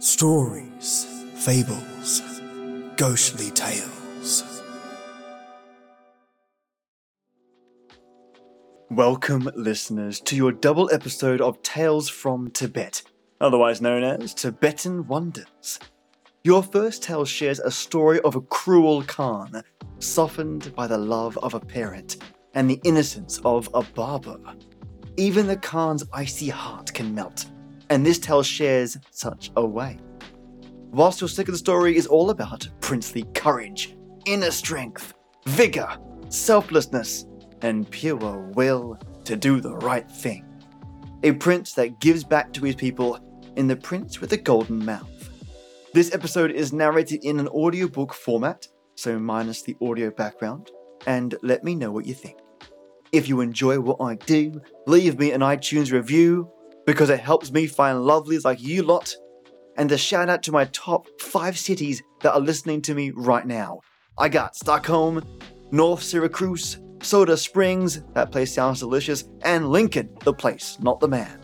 Stories, fables, ghostly tales. Welcome, listeners, to your double episode of Tales from Tibet, otherwise known as Tibetan Wonders. Your first tale shares a story of a cruel Khan, softened by the love of a parent and the innocence of a barber. Even the Khan's icy heart can melt, and this tale shares such a way. Whilst your second story is all about princely courage, inner strength, vigor, selflessness, and pure will to do the right thing. A prince that gives back to his people in The Prince with the Golden Mouth. This episode is narrated in an audiobook format, so minus the audio background, and let me know what you think. If you enjoy what I do, leave me an iTunes review because it helps me find lovelies like you lot. And a shout out to my top five cities that are listening to me right now. I got Stockholm, North Syracuse, Soda Springs, that place sounds delicious, and Lincoln, the place, not the man.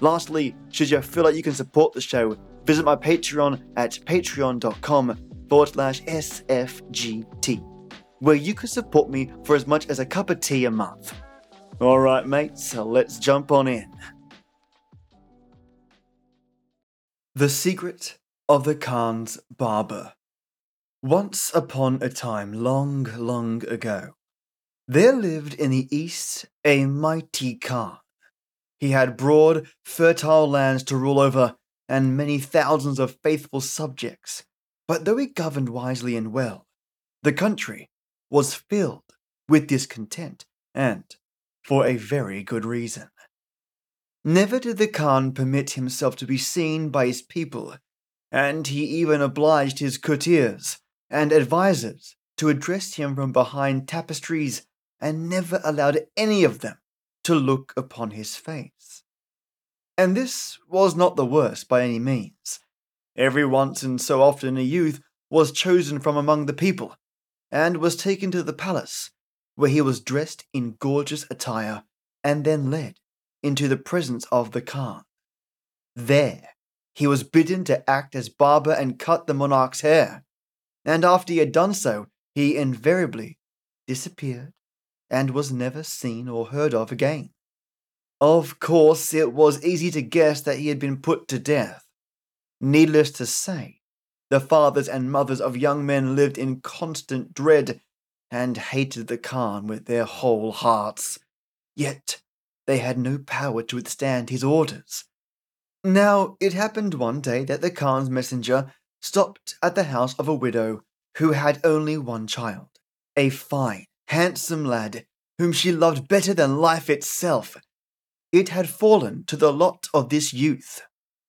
Lastly, should you feel like you can support the show, visit my Patreon at patreon.com forward slash SFGT, where you can support me for as much as a cup of tea a month. Alright, mates, so let's jump on in. The Secret of the Khan's Barber. Once upon a time, long, long ago, there lived in the east a mighty Khan. He had broad, fertile lands to rule over and many thousands of faithful subjects. But though he governed wisely and well, the country was filled with discontent, and for a very good reason. Never did the Khan permit himself to be seen by his people, and he even obliged his courtiers and advisers to address him from behind tapestries and never allowed any of them to look upon his face. And this was not the worst by any means. Every once and so often a youth was chosen from among the people, and was taken to the palace, where he was dressed in gorgeous attire, and then led into the presence of the Khan. There, he was bidden to act as barber and cut the monarch's hair, and after he had done so, he invariably disappeared and was never seen or heard of again. Of course, it was easy to guess that he had been put to death. Needless to say, the fathers and mothers of young men lived in constant dread and hated the Khan with their whole hearts. Yet they had no power to withstand his orders. Now, it happened one day that the Khan's messenger stopped at the house of a widow who had only one child, a fine, handsome lad whom she loved better than life itself. It had fallen to the lot of this youth,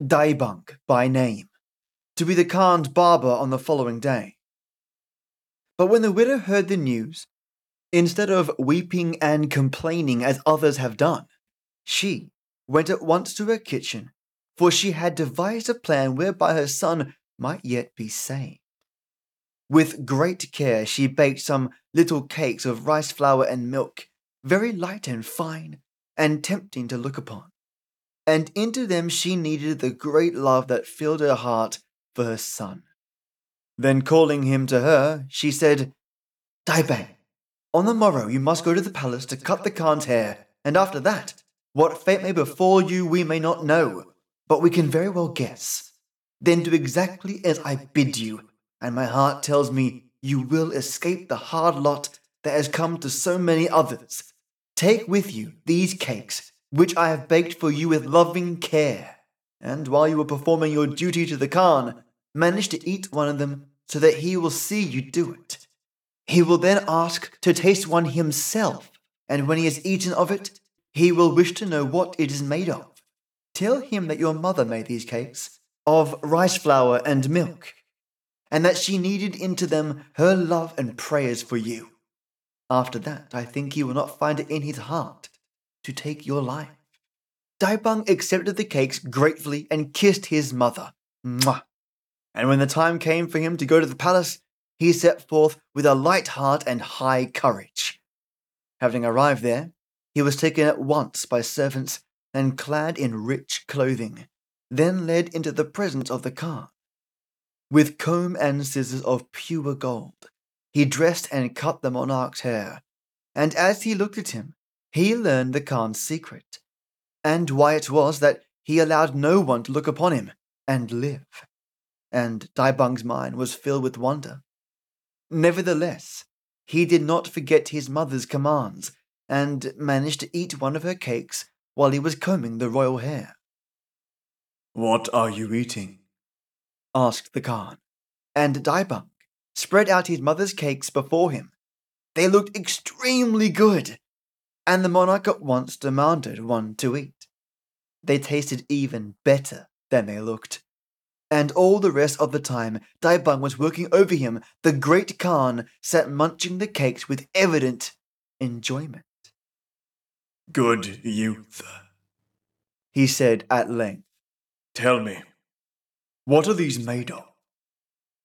Daibang by name, to be the Khan's barber on the following day. But when the widow heard the news, instead of weeping and complaining as others have done, she went at once to her kitchen, for she had devised a plan whereby her son might yet be saved. With great care, she baked some little cakes of rice flour and milk, very light and fine, and tempting to look upon. And into them she kneaded the great love that filled her heart for her son. Then calling him to her, she said, Daibang, on the morrow you must go to the palace to cut the Khan's hair, and after that, what fate may befall you we may not know, but we can very well guess. Then do exactly as I bid you, and my heart tells me you will escape the hard lot that has come to so many others. Take with you these cakes, which I have baked for you with loving care, and while you are performing your duty to the Khan, manage to eat one of them so that he will see you do it. He will then ask to taste one himself, and when he has eaten of it, he will wish to know what it is made of. Tell him that your mother made these cakes, of rice flour and milk, and that she kneaded into them her love and prayers for you. After that, I think he will not find it in his heart to take your life. Daibang accepted the cakes gratefully and kissed his mother. Mwah. And when the time came for him to go to the palace, he set forth with a light heart and high courage. Having arrived there, he was taken at once by servants and clad in rich clothing, then led into the presence of the Khan. With comb and scissors of pure gold, he dressed and cut the monarch's hair, and as he looked at him, he learned the Khan's secret, and why it was that he allowed no one to look upon him and live. And Daibang's mind was filled with wonder. Nevertheless, he did not forget his mother's commands, and managed to eat one of her cakes while he was combing the royal hair. What are you eating? asked the Khan, and Daibang spread out his mother's cakes before him. They looked extremely good, and the monarch at once demanded one to eat. They tasted even better than they looked. And all the rest of the time, Daibang was working over him, the great Khan sat munching the cakes with evident enjoyment. Good youth, he said at length. Tell me, what are these made of?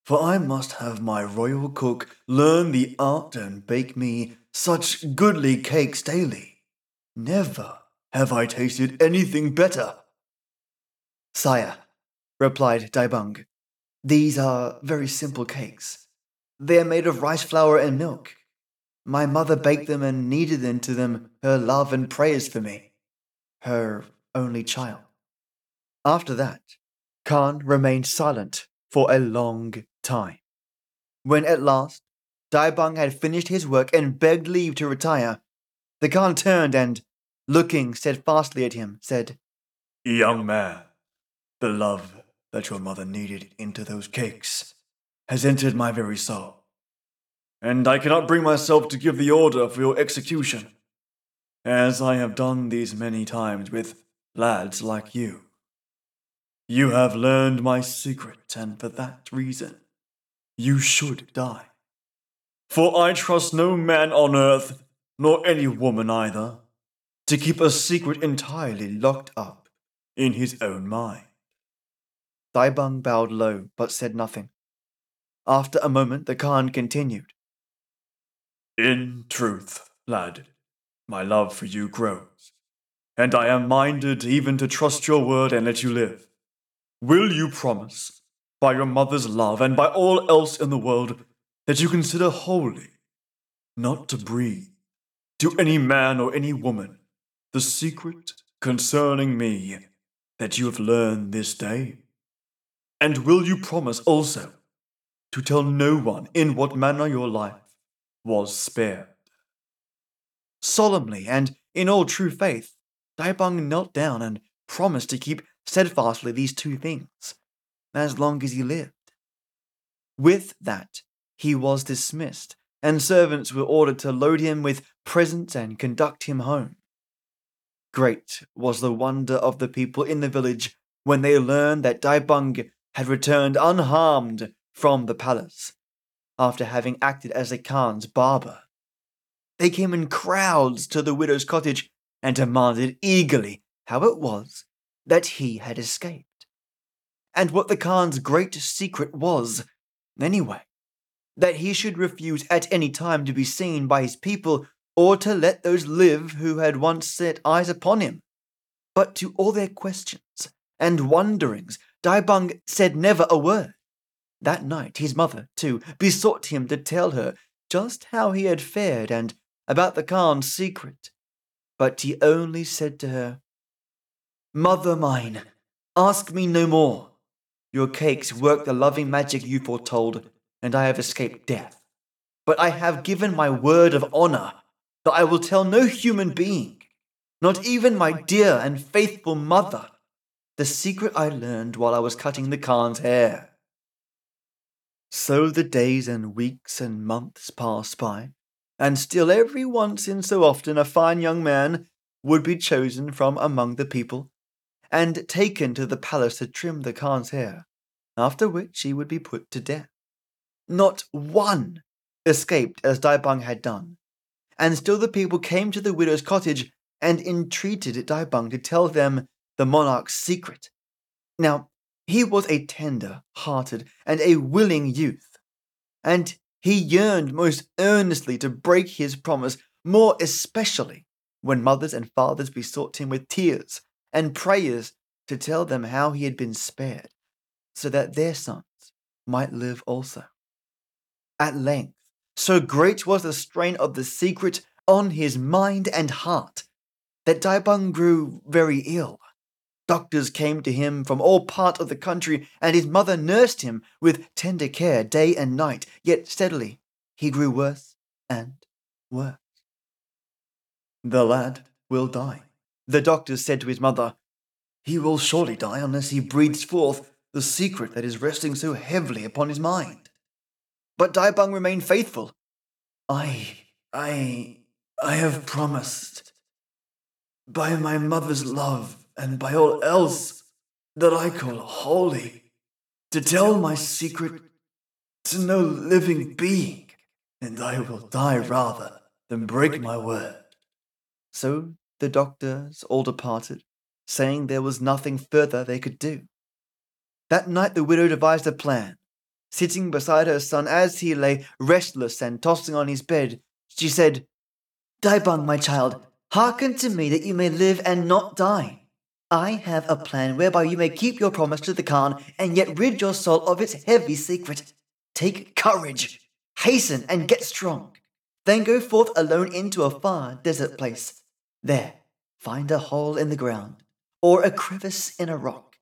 For I must have my royal cook learn the art and bake me such goodly cakes daily. Never have I tasted anything better. Sire, replied Daibang, these are very simple cakes. They are made of rice flour and milk. My mother baked them and kneaded into them her love and prayers for me, her only child. After that, Khan remained silent for a long time. When at last Daibang had finished his work and begged leave to retire, the Khan turned and, looking steadfastly at him, said, Young man, the love that your mother kneaded into those cakes has entered my very soul, and I cannot bring myself to give the order for your execution, as I have done these many times with lads like you. You have learned my secret, and for that reason, you should die. For I trust no man on earth, nor any woman either, to keep a secret entirely locked up in his own mind. Daibang bowed low, but said nothing. After a moment, the Khan continued. In truth, lad, my love for you grows, and I am minded even to trust your word and let you live. Will you promise, by your mother's love and by all else in the world, that you consider holy, not to breathe to any man or any woman the secret concerning me that you have learned this day? And will you promise also to tell no one in what manner your life was spared? Solemnly and in all true faith, Daibang knelt down and promised to keep steadfastly these two things, as long as he lived. With that, he was dismissed, and servants were ordered to load him with presents and conduct him home. Great was the wonder of the people in the village when they learned that Daibang had returned unharmed from the palace, after having acted as the Khan's barber. They came in crowds to the widow's cottage and demanded eagerly how it was that he had escaped. And what the Khan's great secret was, anyway. That he should refuse at any time to be seen by his people or to let those live who had once set eyes upon him. But to all their questions and wonderings, Daibang said never a word. That night his mother, too, besought him to tell her just how he had fared and about the Khan's secret. But he only said to her, Mother mine, ask me no more. Your cakes work the loving magic you foretold, and I have escaped death. But I have given my word of honor that I will tell no human being, not even my dear and faithful mother, the secret I learned while I was cutting the Khan's hair. So the days and weeks and months passed by, and still every once in so often a fine young man would be chosen from among the people and taken to the palace to trim the Khan's hair, after which he would be put to death. Not one escaped as Daibang had done, and still the people came to the widow's cottage and entreated Daibang to tell them the monarch's secret. Now, he was a tender hearted and a willing youth, and he yearned most earnestly to break his promise, more especially when mothers and fathers besought him with tears and prayers to tell them how he had been spared, so that their sons might live also. At length, so great was the strain of the secret on his mind and heart that Daibang grew very ill. Doctors came to him from all parts of the country, and his mother nursed him with tender care day and night, yet steadily he grew worse and worse. The lad will die, the doctors said to his mother. He will surely die unless he breathes forth the secret that is resting so heavily upon his mind. But Daibang remained faithful. I, I, I have promised, by my mother's love and by all else that I call holy, to tell my secret to no living being, and I will die rather than break my word. So the doctors all departed, saying there was nothing further they could do. That night the widow devised a plan. Sitting beside her son as he lay restless and tossing on his bed, she said, Daibang, my child, hearken to me that you may live and not die. I have a plan whereby you may keep your promise to the Khan and yet rid your soul of its heavy secret. Take courage, hasten, and get strong. Then go forth alone into a far desert place. There, find a hole in the ground, or a crevice in a rock.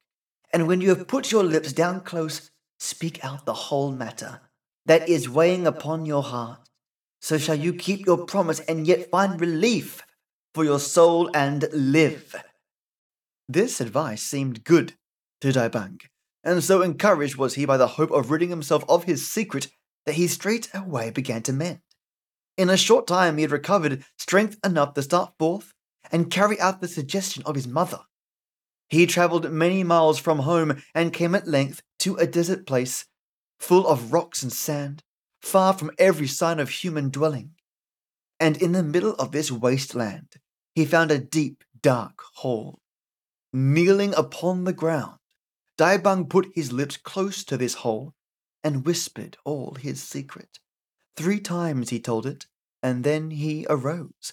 And when you have put your lips down close, speak out the whole matter that is weighing upon your heart. So shall you keep your promise and yet find relief for your soul and live. This advice seemed good to Daibang, and so encouraged was he by the hope of ridding himself of his secret that he straightway began to mend. In a short time he had recovered strength enough to start forth and carry out the suggestion of his mother. He travelled many miles from home and came at length to a desert place full of rocks and sand, far from every sign of human dwelling. And in the middle of this waste land, he found a deep, dark hole. Kneeling upon the ground, Daibang put his lips close to this hole and whispered all his secret. Three times he told it, and then he arose,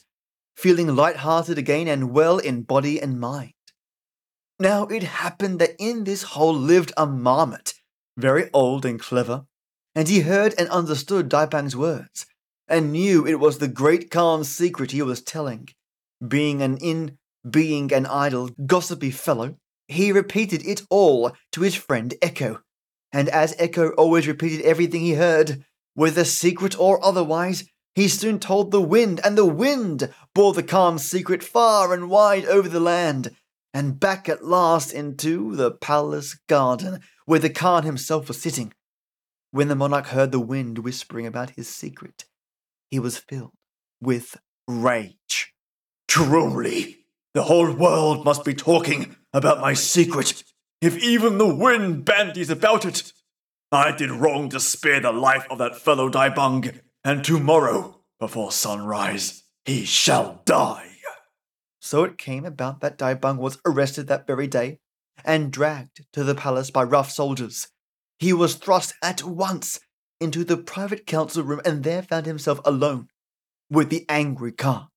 feeling light-hearted again and well in body and mind. Now it happened that in this hole lived a marmot, very old and clever, and he heard and understood Daibang's words, and knew it was the great Khan's secret he was telling. Being an in being an idle, gossipy fellow, he repeated it all to his friend Echo. And as Echo always repeated everything he heard, whether secret or otherwise, he soon told the wind, and the wind bore the Khan's secret far and wide over the land, and back at last into the palace garden, where the Khan himself was sitting. When the monarch heard the wind whispering about his secret, he was filled with rage. Truly, the whole world must be talking about my secret, if even the wind bandies about it. I did wrong to spare the life of that fellow Daibang, and tomorrow, before sunrise, he shall die. So it came about that Daibang was arrested that very day and dragged to the palace by rough soldiers. He was thrust at once into the private council room and there found himself alone with the angry Khan.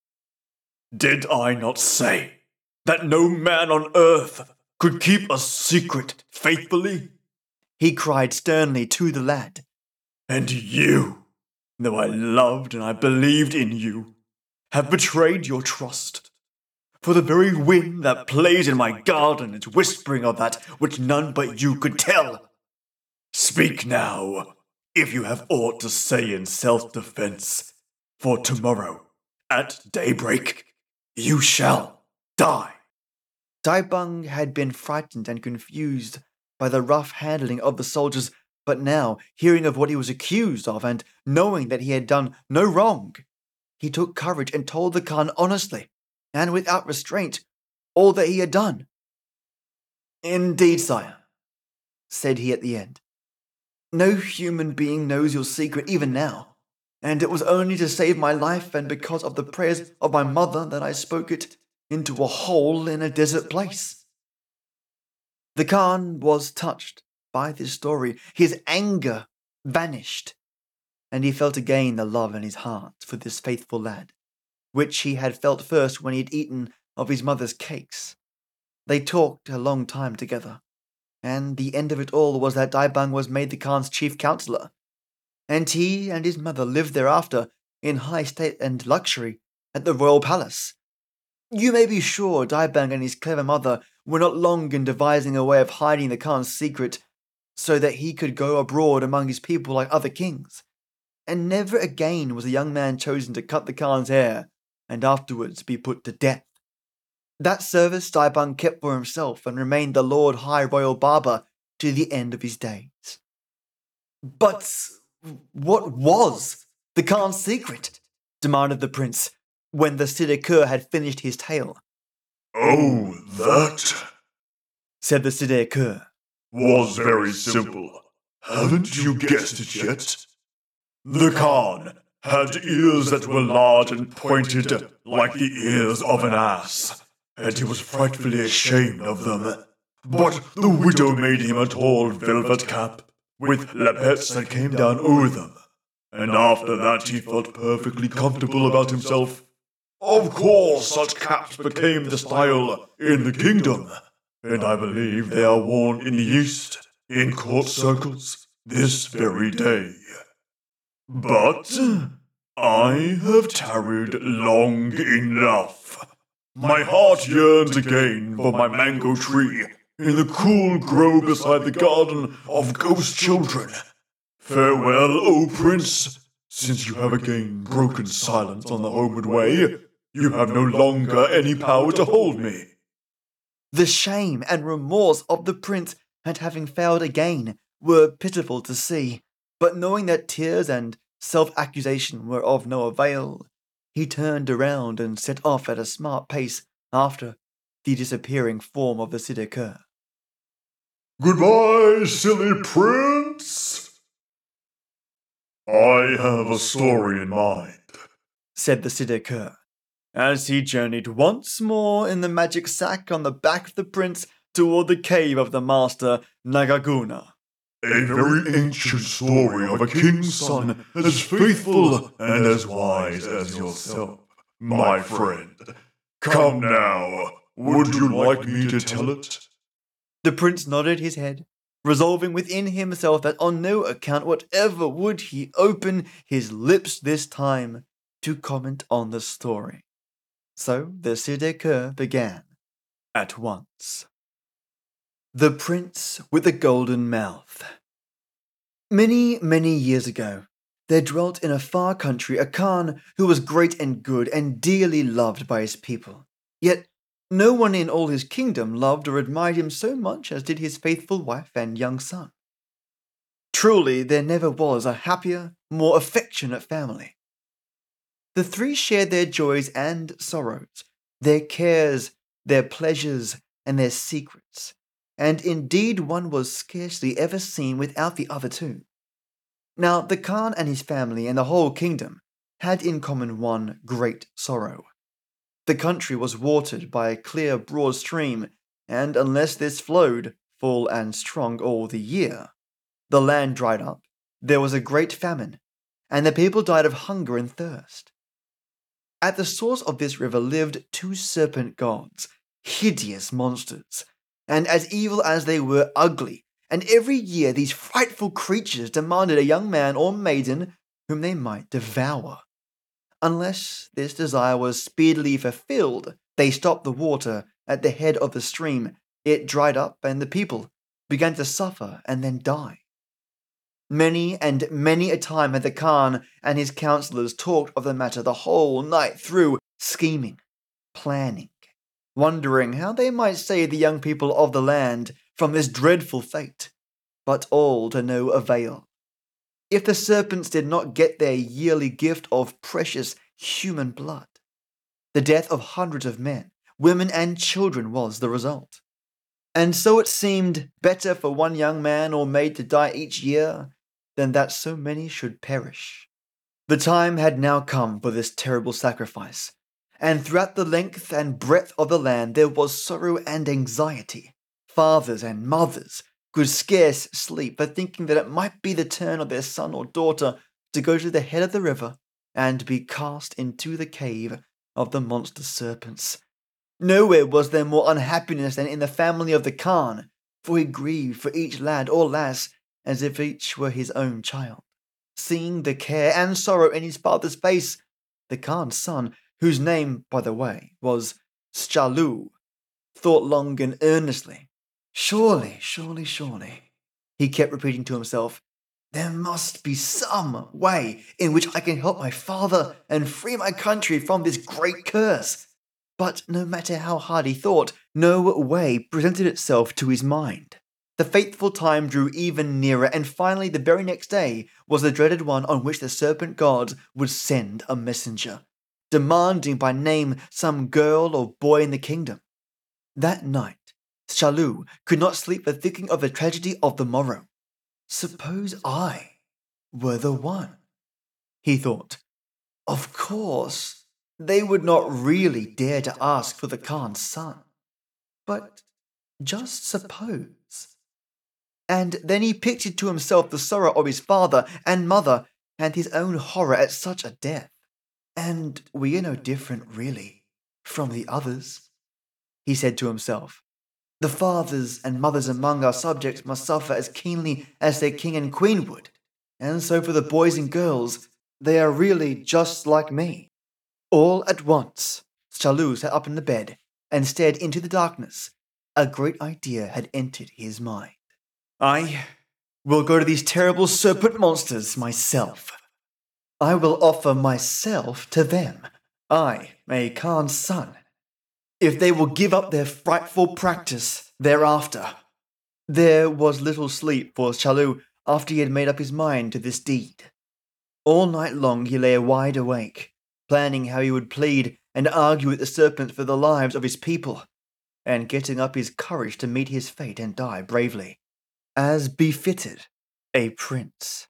Did I not say that no man on earth could keep a secret faithfully? He cried sternly to the lad. And you, though I loved and I believed in you, have betrayed your trust. For the very wind that plays in my garden is whispering of that which none but you could tell. Speak now, if you have aught to say in self defense, for tomorrow, at daybreak, you shall die. Daibang had been frightened and confused by the rough handling of the soldiers, but now, hearing of what he was accused of and knowing that he had done no wrong, he took courage and told the Khan honestly and without restraint all that he had done. Indeed, sire, said he at the end. No human being knows your secret even now, and it was only to save my life and because of the prayers of my mother that I spoke it into a hole in a desert place. The Khan was touched by this story. His anger vanished, and he felt again the love in his heart for this faithful lad, which he had felt first when he had eaten of his mother's cakes. They talked a long time together, and the end of it all was that Daibang was made the Khan's chief counselor, and he and his mother lived thereafter in high state and luxury at the royal palace. You may be sure Daibang and his clever mother were not long in devising a way of hiding the Khan's secret so that he could go abroad among his people like other kings. And never again was a young man chosen to cut the Khan's hair and afterwards be put to death. That service Daibang kept for himself and remained the Lord High Royal Barber to the end of his days. But what was the Khan's secret? demanded the prince when the Siddhi had finished his tale. Oh, that, said the Siddhi was very simple. Haven't you guessed it yet? The Khan had ears that were large and pointed like the ears of an ass, and he was frightfully ashamed of them. But the widow made him a tall velvet cap with lappets that came down over them, and after that he felt perfectly comfortable about himself. Of course, such caps became the style in the kingdom, and I believe they are worn in the East, in court circles, this very day. But I have tarried long enough. My heart yearns again for my mango tree in the cool grove beside the garden of ghost children. Farewell, O prince. Since you have again broken silence on the homeward way, you have no longer any power to hold me. The shame and remorse of the prince at having failed again were pitiful to see, but knowing that tears and self accusation were of no avail, he turned around and set off at a smart pace after the disappearing form of the Siddhi Goodbye, silly prince! I have a story in mind, said the Siddhi as he journeyed once more in the magic sack on the back of the prince toward the cave of the master Nagarjuna. A very ancient story of a king's son as faithful and as wise as yourself, my friend. Come now, would you like me to tell it? The prince nodded his head, resolving within himself that on no account whatever would he open his lips this time to comment on the story. So the Siddhi began at once. The Prince with the Golden Mouth. Many, many years ago, there dwelt in a far country a Khan who was great and good and dearly loved by his people. Yet no one in all his kingdom loved or admired him so much as did his faithful wife and young son. Truly, there never was a happier, more affectionate family. The three shared their joys and sorrows, their cares, their pleasures, and their secrets, and indeed one was scarcely ever seen without the other two. Now, the Khan and his family and the whole kingdom had in common one great sorrow. The country was watered by a clear, broad stream, and unless this flowed full and strong all the year, the land dried up, there was a great famine, and the people died of hunger and thirst. At the source of this river lived two serpent gods, hideous monsters, and as evil as they were ugly, and every year these frightful creatures demanded a young man or maiden whom they might devour. Unless this desire was speedily fulfilled, they stopped the water at the head of the stream, it dried up, and the people began to suffer and then die. Many and many a time had the Khan and his counselors talked of the matter the whole night through, scheming, planning, wondering how they might save the young people of the land from this dreadful fate, but all to no avail. If the serpents did not get their yearly gift of precious human blood, the death of hundreds of men, women, and children was the result. And so it seemed better for one young man or maid to die each year than that so many should perish. The time had now come for this terrible sacrifice, and throughout the length and breadth of the land there was sorrow and anxiety. Fathers and mothers could scarce sleep for thinking that it might be the turn of their son or daughter to go to the head of the river and be cast into the cave of the monster serpents. Nowhere was there more unhappiness than in the family of the Khan, for he grieved for each lad or lass as if each were his own child. Seeing the care and sorrow in his father's face, the Khan's son, whose name, by the way, was Chalu, thought long and earnestly. Surely, surely, surely, he kept repeating to himself, there must be some way in which I can help my father and free my country from this great curse. But no matter how hard he thought, no way presented itself to his mind. The fateful time drew even nearer, and finally, the very next day was the dreaded one on which the serpent gods would send a messenger, demanding by name some girl or boy in the kingdom. That night, Chalu could not sleep for thinking of the tragedy of the morrow. Suppose I were the one, he thought. Of course, they would not really dare to ask for the Khan's son. But just suppose. And then he pictured to himself the sorrow of his father and mother and his own horror at such a death. And we are no different, really, from the others, he said to himself. The fathers and mothers among our subjects must suffer as keenly as their king and queen would, and so for the boys and girls, they are really just like me. All at once, Chalu sat up in the bed and stared into the darkness. A great idea had entered his mind. I will go to these terrible serpent monsters myself. I will offer myself to them. I, a Khan's son, if they will give up their frightful practice thereafter. There was little sleep for Chalu after he had made up his mind to this deed. All night long he lay wide awake, planning how he would plead and argue with the serpent for the lives of his people, and getting up his courage to meet his fate and die bravely, as befitted a prince.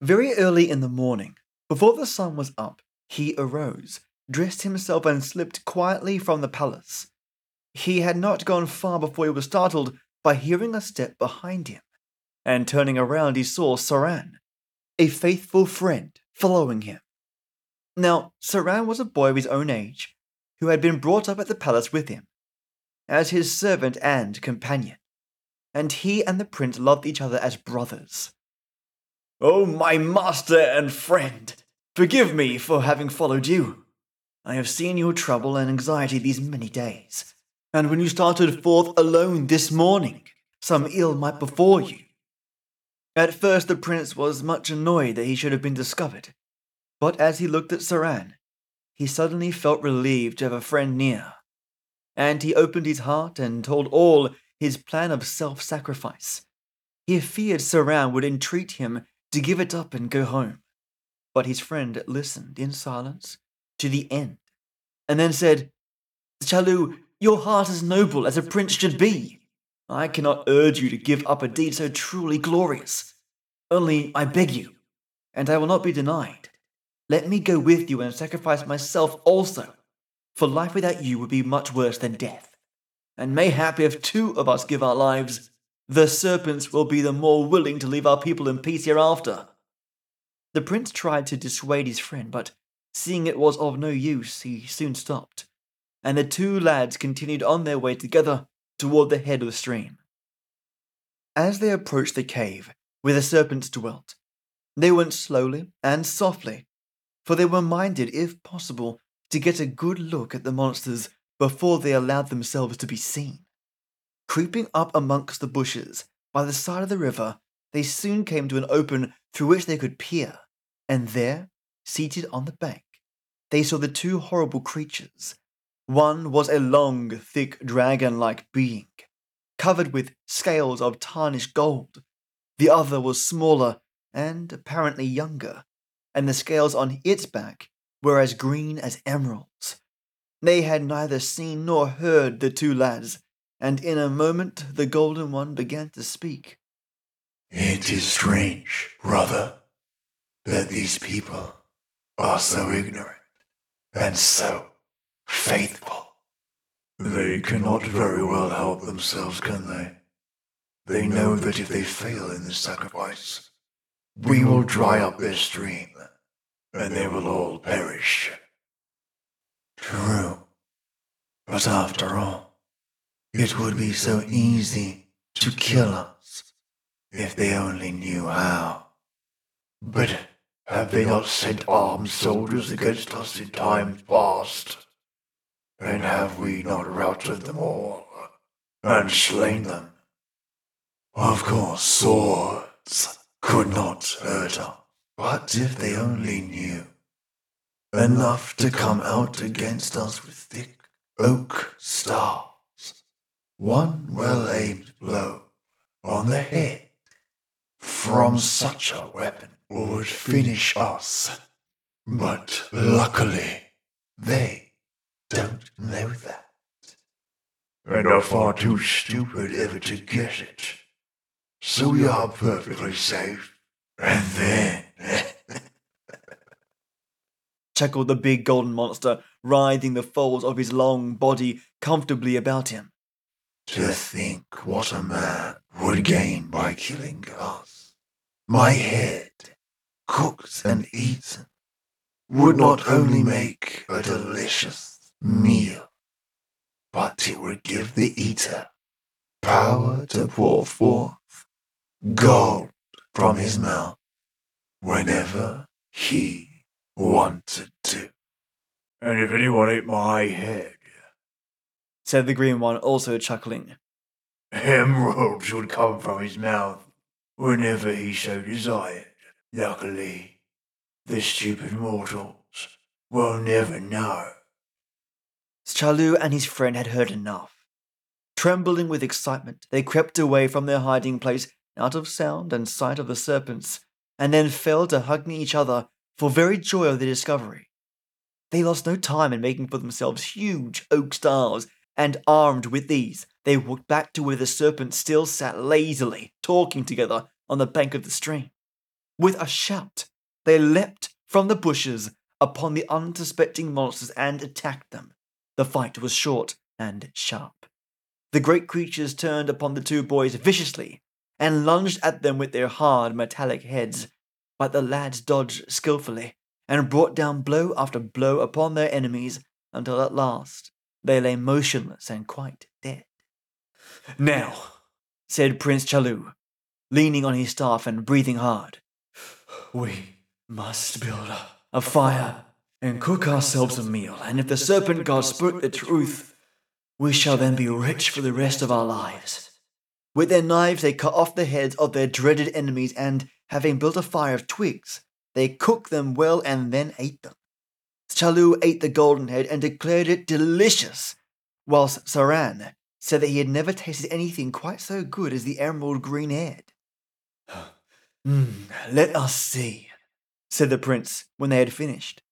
Very early in the morning, before the sun was up, he arose dressed himself and slipped quietly from the palace. He had not gone far before he was startled by hearing a step behind him, and turning around he saw Saran, a faithful friend, following him. Now, Saran was a boy of his own age, who had been brought up at the palace with him, as his servant and companion, and he and the prince loved each other as brothers. Oh, my master and friend, forgive me for having followed you. I have seen your trouble and anxiety these many days, and when you started forth alone this morning, some ill might befall you. At first the prince was much annoyed that he should have been discovered, but as he looked at Saran, he suddenly felt relieved to have a friend near, and he opened his heart and told all his plan of self sacrifice. He feared Saran would entreat him to give it up and go home, but his friend listened in silence to the end, and then said, Chalu, your heart is noble as a prince should be. I cannot urge you to give up a deed so truly glorious. Only I beg you, and I will not be denied. Let me go with you and sacrifice myself also, for life without you would be much worse than death. And mayhap if two of us give our lives, the serpents will be the more willing to leave our people in peace hereafter. The prince tried to dissuade his friend, but Seeing it was of no use, he soon stopped, and the two lads continued on their way together toward the head of the stream. As they approached the cave where the serpents dwelt, they went slowly and softly, for they were minded, if possible, to get a good look at the monsters before they allowed themselves to be seen. Creeping up amongst the bushes by the side of the river, they soon came to an open through which they could peer, and there, seated on the bank, they saw the two horrible creatures. One was a long, thick, dragon like being, covered with scales of tarnished gold. The other was smaller and apparently younger, and the scales on its back were as green as emeralds. They had neither seen nor heard the two lads, and in a moment the golden one began to speak. It is strange, brother, that these people are so ignorant and so faithful. They cannot very well help themselves, can they? They know that if they fail in this sacrifice, we will dry up their stream, and they will all perish. True. But after all, it would be so easy to kill us if they only knew how. But have they not sent armed soldiers against us in times past? And have we not routed them all and slain them? Of course, swords could not hurt us, but if they only knew enough to come out against us with thick oak stars, one well aimed blow on the head from such a weapon would finish us. But luckily, they don't know that. And are far too stupid ever to get it. So we are perfectly safe. And then. chuckled the big golden monster, writhing the folds of his long body comfortably about him. to think what a man would gain by killing us. My head, cooked and eaten, would not only make a delicious meal, but it would give the eater power to pour forth gold from his mouth whenever he wanted to. And if anyone ate my head, Said the green one, also chuckling. emeralds would come from his mouth whenever he so desired. Luckily, the stupid mortals will never know. Chalu and his friend had heard enough. Trembling with excitement, they crept away from their hiding place, out of sound and sight of the serpents, and then fell to hugging each other for very joy of their discovery. They lost no time in making for themselves huge oak stars, and armed with these, they walked back to where the serpents still sat lazily, talking together on the bank of the stream. With a shout, they leapt from the bushes upon the unsuspecting monsters and attacked them. The fight was short and sharp. The great creatures turned upon the two boys viciously and lunged at them with their hard metallic heads, but the lads dodged skillfully and brought down blow after blow upon their enemies until at last they lay motionless and quite dead. Now, said Prince Chalu, leaning on his staff and breathing hard, we must build a, a fire and cook ourselves a meal, and if the serpent god spoke the truth, we shall then be rich for the rest of our lives. With their knives, they cut off the heads of their dreaded enemies, and having built a fire of twigs, they cooked them well and then ate them. Chalu ate the golden head and declared it delicious, whilst Saran said that he had never tasted anything quite so good as the emerald green head. Hmm, let us see, said the prince when they had finished.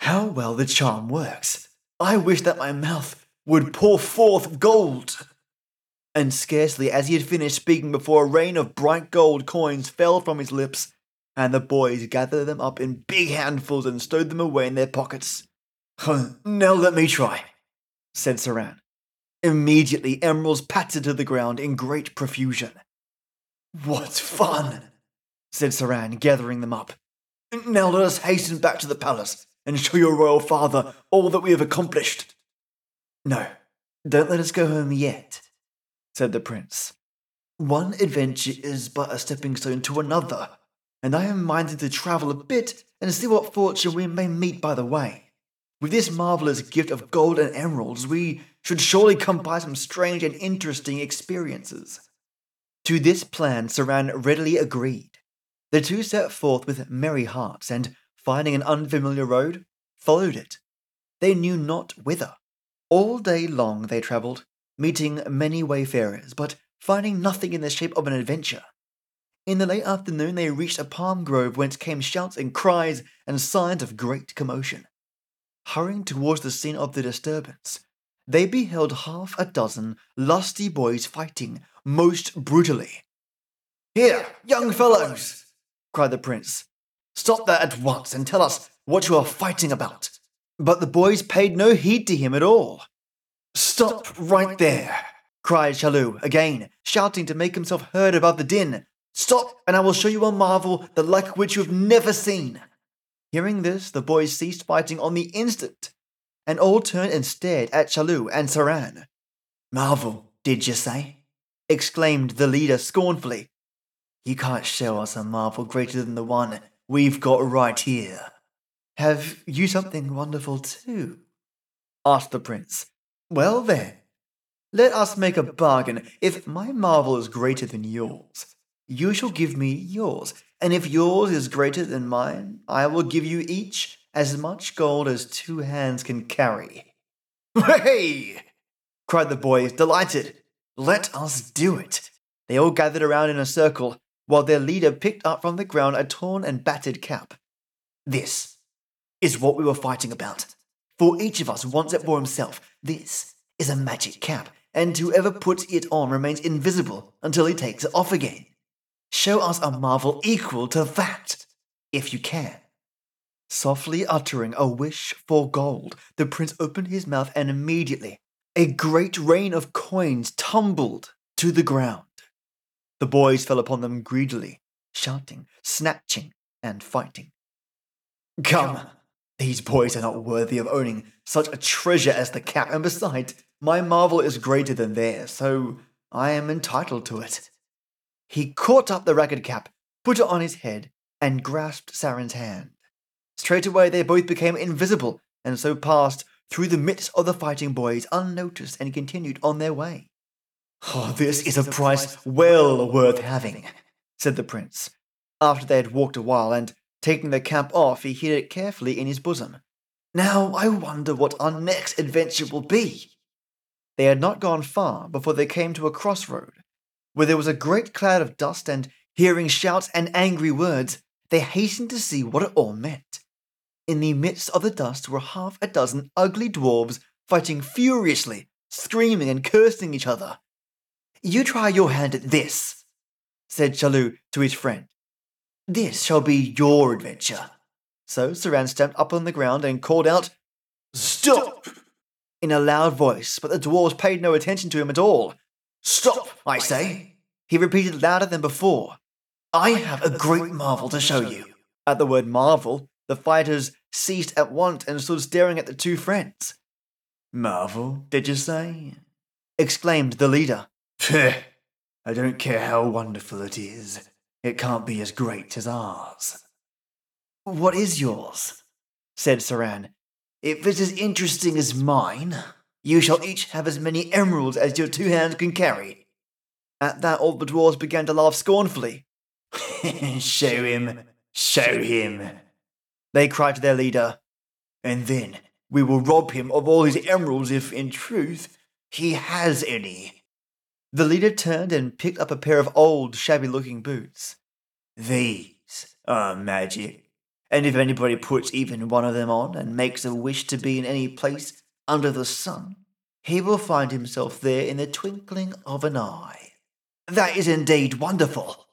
How well the charm works. I wish that my mouth would pour forth gold. And scarcely as he had finished speaking before a rain of bright gold coins fell from his lips, and the boys gathered them up in big handfuls and stowed them away in their pockets. now let me try, said Saran. Immediately, emeralds pattered to the ground in great profusion. What fun! Said Saran, gathering them up. Now let us hasten back to the palace and show your royal father all that we have accomplished. No, don't let us go home yet, said the prince. One adventure is but a stepping stone to another, and I am minded to travel a bit and see what fortune we may meet by the way. With this marvelous gift of gold and emeralds, we should surely come by some strange and interesting experiences. To this plan, Saran readily agreed. The two set forth with merry hearts, and finding an unfamiliar road, followed it. They knew not whither. All day long they travelled, meeting many wayfarers, but finding nothing in the shape of an adventure. In the late afternoon they reached a palm grove whence came shouts and cries and signs of great commotion. Hurrying towards the scene of the disturbance, they beheld half a dozen lusty boys fighting most brutally. Here, young fellows, cried the prince. Stop that at once and tell us what you are fighting about. But the boys paid no heed to him at all. Stop right there, cried Chalu again, shouting to make himself heard above the din. Stop, and I will show you a marvel the like of which you have never seen. Hearing this, the boys ceased fighting on the instant, and all turned and stared at Chalu and Saran. Marvel, did you say? exclaimed the leader scornfully. You can't show us a marvel greater than the one we've got right here. Have you something wonderful too? asked the prince. Well then, let us make a bargain. If my marvel is greater than yours, you shall give me yours, and if yours is greater than mine, I will give you each as much gold as two hands can carry. Hey! cried the boys, delighted. Let us do it. They all gathered around in a circle, while their leader picked up from the ground a torn and battered cap. This is what we were fighting about. For each of us wants it for himself. This is a magic cap, and whoever puts it on remains invisible until he takes it off again. Show us a marvel equal to that, if you can. Softly uttering a wish for gold, the prince opened his mouth and immediately a great rain of coins tumbled to the ground. The boys fell upon them greedily, shouting, snatching, and fighting. Come, these boys are not worthy of owning such a treasure as the cap, and besides, my marvel is greater than theirs, so I am entitled to it. He caught up the ragged cap, put it on his head, and grasped Saran's hand. Straightway they both became invisible, and so passed through the midst of the fighting boys unnoticed and continued on their way. Oh, this is a price well worth having, said the prince, after they had walked a while, and taking the cap off, he hid it carefully in his bosom. Now I wonder what our next adventure will be. They had not gone far before they came to a crossroad, where there was a great cloud of dust, and hearing shouts and angry words, they hastened to see what it all meant. In the midst of the dust were half a dozen ugly dwarfs fighting furiously, screaming and cursing each other. You try your hand at this, said Chalu to his friend. This shall be your adventure. So Saran stamped up on the ground and called out, Stop! in a loud voice, but the dwarfs paid no attention to him at all. Stop, I say, he repeated louder than before. I have a great marvel to show you. At the word marvel, the fighters ceased at once and stood staring at the two friends. Marvel, did you say? exclaimed the leader. I don't care how wonderful it is. It can't be as great as ours. What is yours? said Saran. If it's as interesting as mine, you shall each have as many emeralds as your two hands can carry. At that, all the dwarfs began to laugh scornfully. show him, show him, they cried to their leader. And then we will rob him of all his emeralds if, in truth, he has any. The leader turned and picked up a pair of old, shabby looking boots. These are magic. And if anybody puts even one of them on and makes a wish to be in any place under the sun, he will find himself there in the twinkling of an eye. That is indeed wonderful.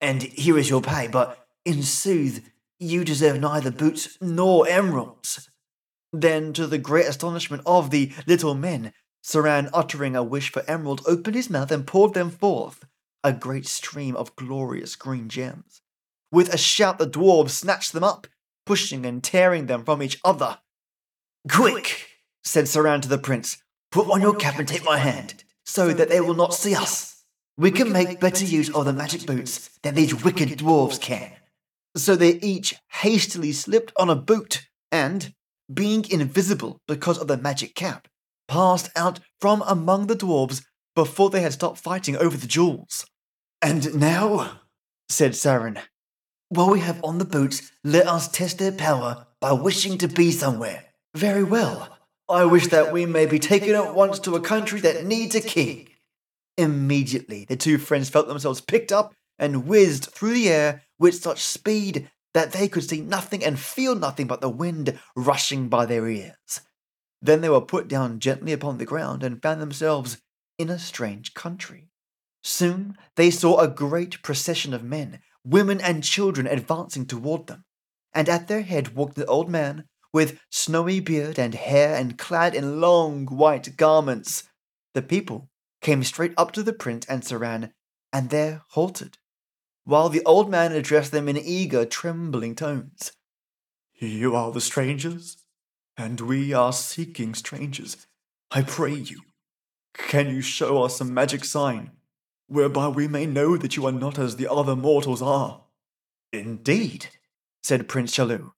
And here is your pay, but in sooth, you deserve neither boots nor emeralds. Then, to the great astonishment of the little men, Saran, uttering a wish for emeralds, opened his mouth and poured them forth, a great stream of glorious green gems. With a shout, the dwarves snatched them up, pushing and tearing them from each other. Quick, said Saran to the prince, put on your cap and take my hand, so that they will not see us. We can make better use of the magic boots than these wicked dwarves can. So they each hastily slipped on a boot and, being invisible because of the magic cap, passed out from among the dwarfs before they had stopped fighting over the jewels. And now, said Saran, while we have on the boots, let us test their power by wishing to be somewhere. Very well. I wish that we may be taken at once to a country that needs a king. Immediately, the two friends felt themselves picked up and whizzed through the air with such speed that they could see nothing and feel nothing but the wind rushing by their ears. Then they were put down gently upon the ground and found themselves in a strange country. Soon they saw a great procession of men, women, and children advancing toward them, and at their head walked an old man with snowy beard and hair and clad in long white garments. The people came straight up to the prince and Saran, and there halted while the old man addressed them in eager, trembling tones. You are the strangers, and we are seeking strangers. I pray you, can you show us a magic sign, whereby we may know that you are not as the other mortals are? Indeed, said Prince Chalu.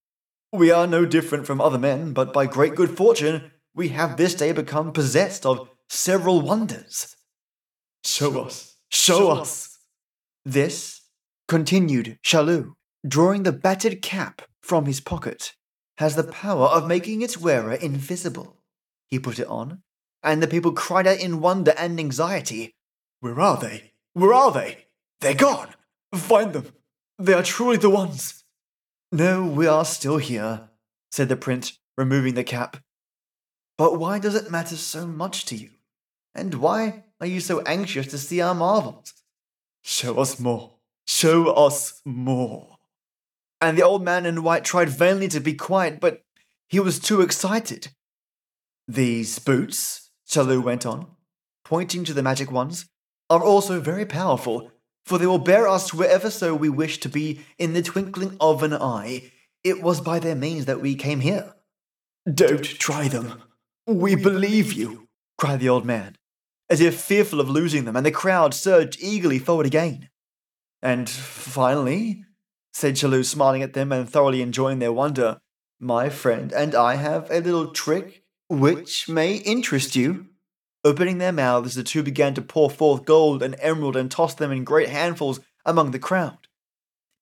We are no different from other men, but by great good fortune, we have this day become possessed of several wonders. Show us, show us. This, continued Chalu, drawing the battered cap from his pocket, has the power of making its wearer invisible. He put it on, and the people cried out in wonder and anxiety. Where are they? Where are they? They're gone! Find them! They are truly the ones! No, we are still here, said the prince, removing the cap. But why does it matter so much to you? And why are you so anxious to see our marvels? Show us more. Show us more. And the old man in white tried vainly to be quiet, but he was too excited. These boots, Chalu went on, pointing to the magic ones, are also very powerful, for they will bear us wherever so we wish to be in the twinkling of an eye. It was by their means that we came here. Don't try them. We believe you, cried the old man, as if fearful of losing them, and the crowd surged eagerly forward again. And finally, said Chalu, smiling at them and thoroughly enjoying their wonder, my friend and I have a little trick which may interest you. Opening their mouths, the two began to pour forth gold and emerald and toss them in great handfuls among the crowd.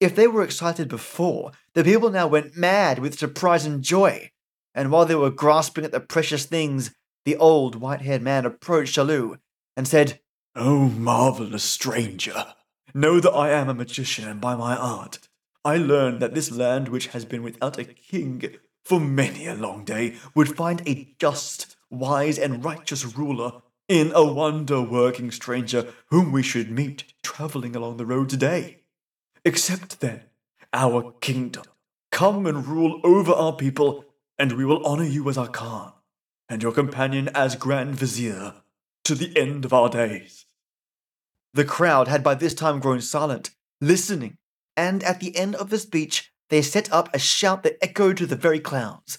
If they were excited before, the people now went mad with surprise and joy. And while they were grasping at the precious things, the old white haired man approached Chalu and said, O marvelous stranger, know that I am a magician, and by my art I learned that this land, which has been without a king for many a long day, would find a just, wise, and righteous ruler in a wonder working stranger whom we should meet travelling along the road today. Accept then our kingdom. Come and rule over our people, and we will honor you as our Khan, and your companion as Grand Vizier, to the end of our days. The crowd had by this time grown silent, listening, and at the end of the speech, they set up a shout that echoed to the very clouds.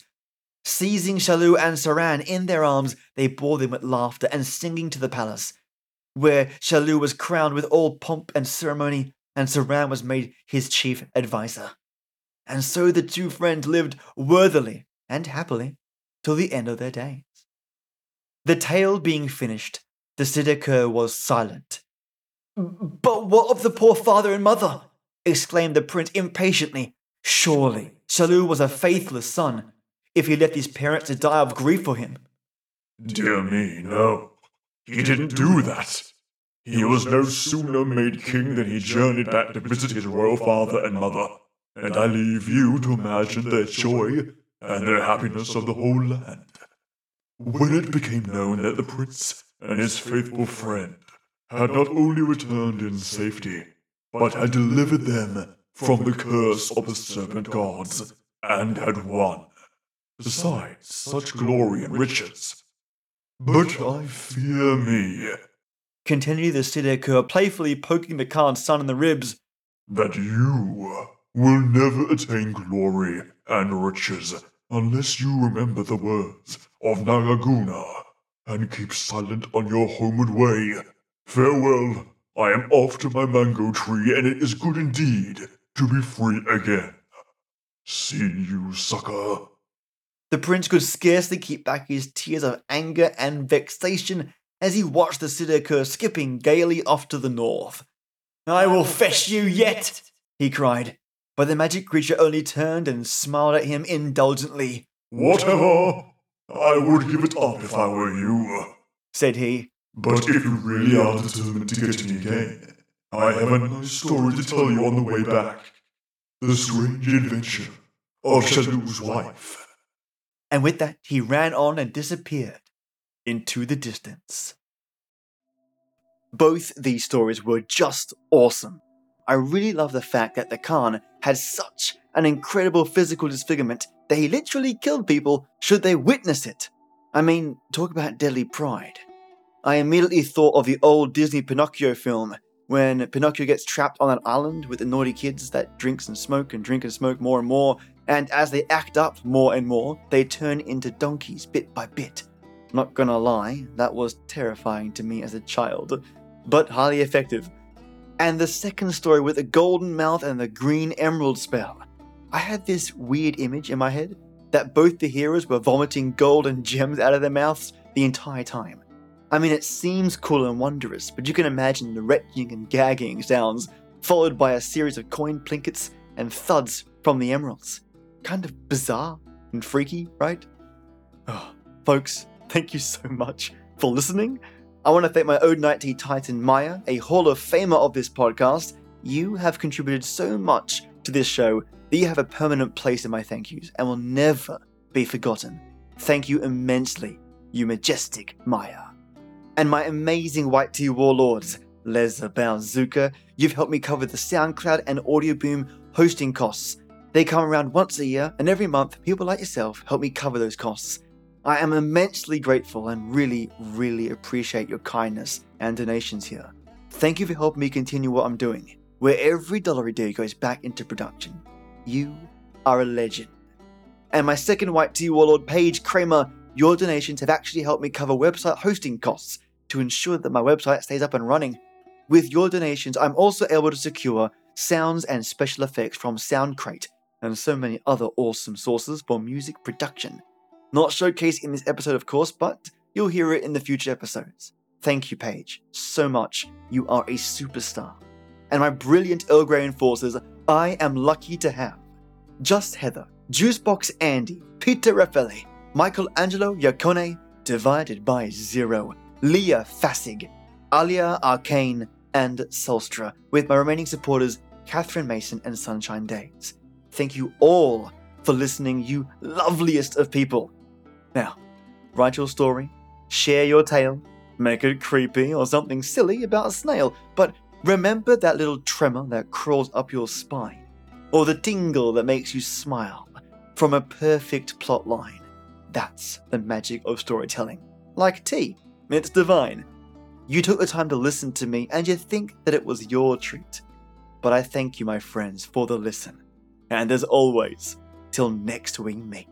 Seizing Chalu and Saran in their arms, they bore them with laughter and singing to the palace, where Chalu was crowned with all pomp and ceremony, and Saran was made his chief adviser. And so the two friends lived worthily and happily till the end of their days. The tale being finished, the Siddhi-Kur was silent. But what of the poor father and mother? Exclaimed the prince impatiently. Surely, Chalu was a faithless son, if he left his parents to die of grief for him. Dear me, no. He didn't do that. He was no sooner made king than he journeyed back to visit his royal father and mother, and I leave you to imagine their joy and their happiness of the whole land. When it became known that the prince and his faithful friend had not only returned in safety, but had delivered them from the curse of the serpent gods, and had won, besides such glory and riches. But I fear me Continued the Siddhi-Kur, playfully poking the Khan's son in the ribs. that you will never attain glory and riches unless you remember the words of Nagarjuna and keep silent on your homeward way. Farewell. I am off to my mango tree, and it is good indeed to be free again. See you, sucker. The prince could scarcely keep back his tears of anger and vexation as he watched the Siddhi-Kur skipping gaily off to the north. I will fetch you yet, he cried, but the magic creature only turned and smiled at him indulgently. Whatever. I would give it up if I were you. Said he, But if you really are determined to get me again, I have a nice story to tell you on the way back. The strange adventure of Chalu's wife. and with that he ran on and disappeared into the distance. Both these stories were just awesome. I really love the fact that the Khan had such an incredible physical disfigurement that he literally killed people should they witness it. I mean, talk about deadly pride. I immediately thought of the old Disney Pinocchio film when Pinocchio gets trapped on an island with the naughty kids that drinks and smoke and drink and smoke more and more And as they act up more and more, they turn into donkeys bit by bit. Not gonna lie, that was terrifying to me as a child, but highly effective. And the second story with the golden mouth and the green emerald spell. I had this weird image in my head that both the heroes were vomiting gold and gems out of their mouths the entire time. I mean, it seems cool and wondrous, but you can imagine the retching and gagging sounds, followed by a series of coin plinkets and thuds from the emeralds. Kind of bizarre and freaky, right? Oh, folks, thank you so much for listening. I want to thank my Odinite Titan Mayah, a Hall of Famer of this podcast. You have contributed so much to this show that you have a permanent place in my thank yous and will never be forgotten. Thank you immensely, you majestic Mayah. And my amazing White Tea Warlords, Leza Balzuka, you've helped me cover the SoundCloud and Audioboom hosting costs. They come around once a year, and every month, people like yourself help me cover those costs. I am immensely grateful and really, really appreciate your kindness and donations here. Thank you for helping me continue what I'm doing, where every dollar a day goes back into production. You are a legend. And my second White Tea Warlord, Paige Cramer, your donations have actually helped me cover website hosting costs to ensure that my website stays up and running. With your donations, I'm also able to secure sounds and special effects from Soundcrate and so many other awesome sources for music production. Not showcased in this episode, of course, but you'll hear it in the future episodes. Thank you, Paige, so much. You are a superstar. And my brilliant Earl Grey enforcers, I am lucky to have Just Heather, Juicebox Andy, Peter Raffaelli, Michelangelo Yacone, divided by zero, Leah Fasig, Alia Arcane, and Solstra, with my remaining supporters, Catherine Mason and Sunshine Days. Thank you all for listening, you loveliest of people. Now, write your story, share your tale, make it creepy or something silly about a snail, but remember that little tremor that crawls up your spine, or the tingle that makes you smile from a perfect plot line. That's the magic of storytelling. Like tea, it's divine. You took the time to listen to me and you think that it was your treat. But I thank you, my friends, for the listen. And as always, till next we meet.